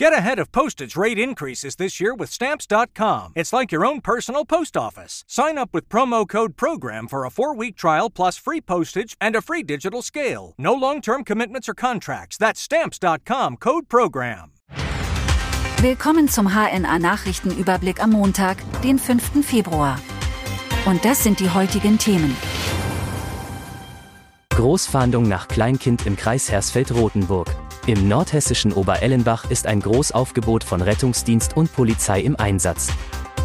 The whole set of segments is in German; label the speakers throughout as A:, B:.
A: Get ahead of postage rate increases this year with Stamps.com. It's like your own personal post office. Sign up with promo code PROGRAM for a four week trial plus free postage and a free digital scale. No long term commitments or contracts. That's Stamps.com code PROGRAM.
B: Willkommen zum HNA Nachrichtenüberblick am Montag, den 5. Februar. Und das sind die heutigen Themen.
C: Großfahndung nach Kleinkind im Kreis Hersfeld-Rotenburg. Im nordhessischen Oberellenbach ist ein Großaufgebot von Rettungsdienst und Polizei im Einsatz.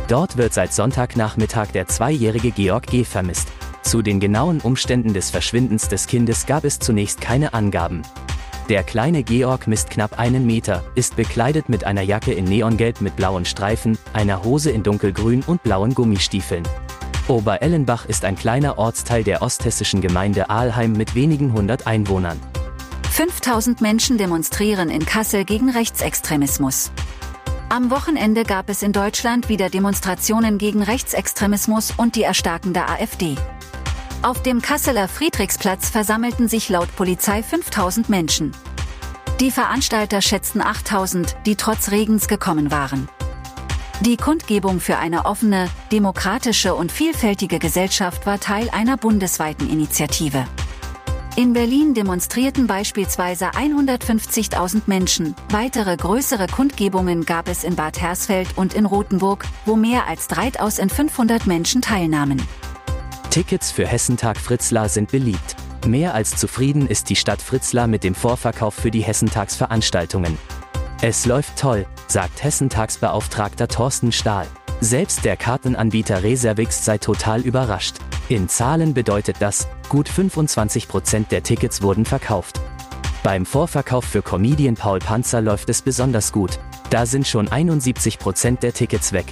C: Dort wird seit Sonntagnachmittag der zweijährige Georg G. vermisst. Zu den genauen Umständen des Verschwindens des Kindes gab es zunächst keine Angaben. Der kleine Georg misst knapp einen Meter, ist bekleidet mit einer Jacke in Neongelb mit blauen Streifen, einer Hose in dunkelgrün und blauen Gummistiefeln. Oberellenbach ist ein kleiner Ortsteil der osthessischen Gemeinde Aalheim mit wenigen hundert Einwohnern.
B: 5000 Menschen demonstrieren in Kassel gegen Rechtsextremismus. Am Wochenende gab es in Deutschland wieder Demonstrationen gegen Rechtsextremismus und die erstarkende AfD. Auf dem Kasseler Friedrichsplatz versammelten sich laut Polizei 5000 Menschen. Die Veranstalter schätzten 8000, die trotz Regens gekommen waren. Die Kundgebung für eine offene, demokratische und vielfältige Gesellschaft war Teil einer bundesweiten Initiative. In Berlin demonstrierten beispielsweise 150.000 Menschen. Weitere größere Kundgebungen gab es in Bad Hersfeld und in Rothenburg, wo mehr als 3500 Menschen teilnahmen.
C: Tickets für Hessentag Fritzlar sind beliebt. Mehr als zufrieden ist die Stadt Fritzlar mit dem Vorverkauf für die Hessentagsveranstaltungen. Es läuft toll, sagt Hessentagsbeauftragter Thorsten Stahl. Selbst der Kartenanbieter Reservix sei total überrascht. In Zahlen bedeutet das, gut 25% der Tickets wurden verkauft. Beim Vorverkauf für Comedian Paul Panzer läuft es besonders gut. Da sind schon 71% der Tickets weg.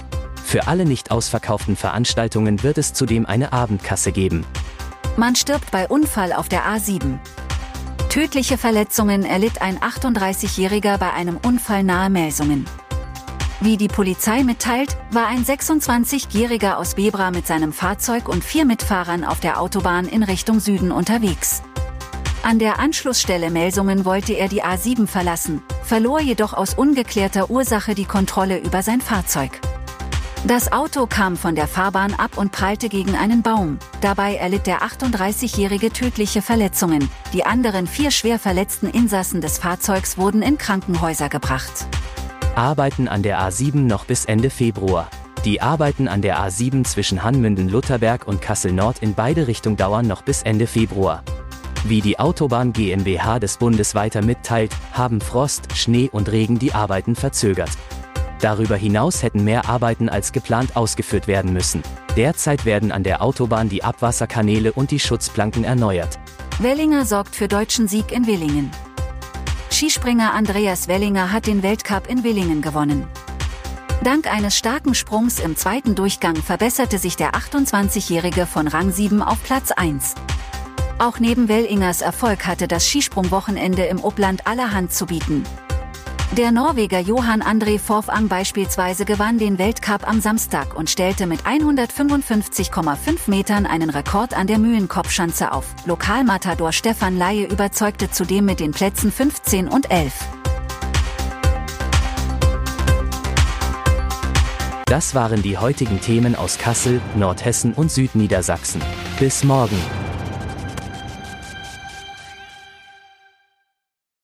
C: Für alle nicht ausverkauften Veranstaltungen wird es zudem eine Abendkasse geben.
B: Man stirbt bei Unfall auf der A7. Tödliche Verletzungen erlitt ein 38-Jähriger bei einem Unfall nahe Melsungen. Wie die Polizei mitteilt, war ein 26-Jähriger aus Bebra mit seinem Fahrzeug und vier Mitfahrern auf der Autobahn in Richtung Süden unterwegs. An der Anschlussstelle Melsungen wollte er die A7 verlassen, verlor jedoch aus ungeklärter Ursache die Kontrolle über sein Fahrzeug. Das Auto kam von der Fahrbahn ab und prallte gegen einen Baum. Dabei erlitt der 38-Jährige tödliche Verletzungen. Die anderen vier schwer verletzten Insassen des Fahrzeugs wurden in Krankenhäuser gebracht.
C: Arbeiten an der A7 noch bis Ende Februar. Die Arbeiten an der A7 zwischen Hanmünden-Lutherberg und Kassel-Nord in beide Richtungen dauern noch bis Ende Februar. Wie die Autobahn GmbH des Bundes weiter mitteilt, haben Frost, Schnee und Regen die Arbeiten verzögert. Darüber hinaus hätten mehr Arbeiten als geplant ausgeführt werden müssen. Derzeit werden an der Autobahn die Abwasserkanäle und die Schutzplanken erneuert.
B: Wellinger sorgt für deutschen Sieg in Willingen. Skispringer Andreas Wellinger hat den Weltcup in Willingen gewonnen. Dank eines starken Sprungs im zweiten Durchgang verbesserte sich der 28-Jährige von Rang 7 auf Platz 1. Auch neben Wellingers Erfolg hatte das Skisprungwochenende im Obland allerhand zu bieten. Der Norweger Johann André Forfang beispielsweise gewann den Weltcup am Samstag und stellte mit 155,5 Metern einen Rekord an der Mühlenkopfschanze auf. Lokalmatador Stefan Laie überzeugte zudem mit den Plätzen 15 und 11.
C: Das waren die heutigen Themen aus Kassel, Nordhessen und Südniedersachsen. Bis morgen.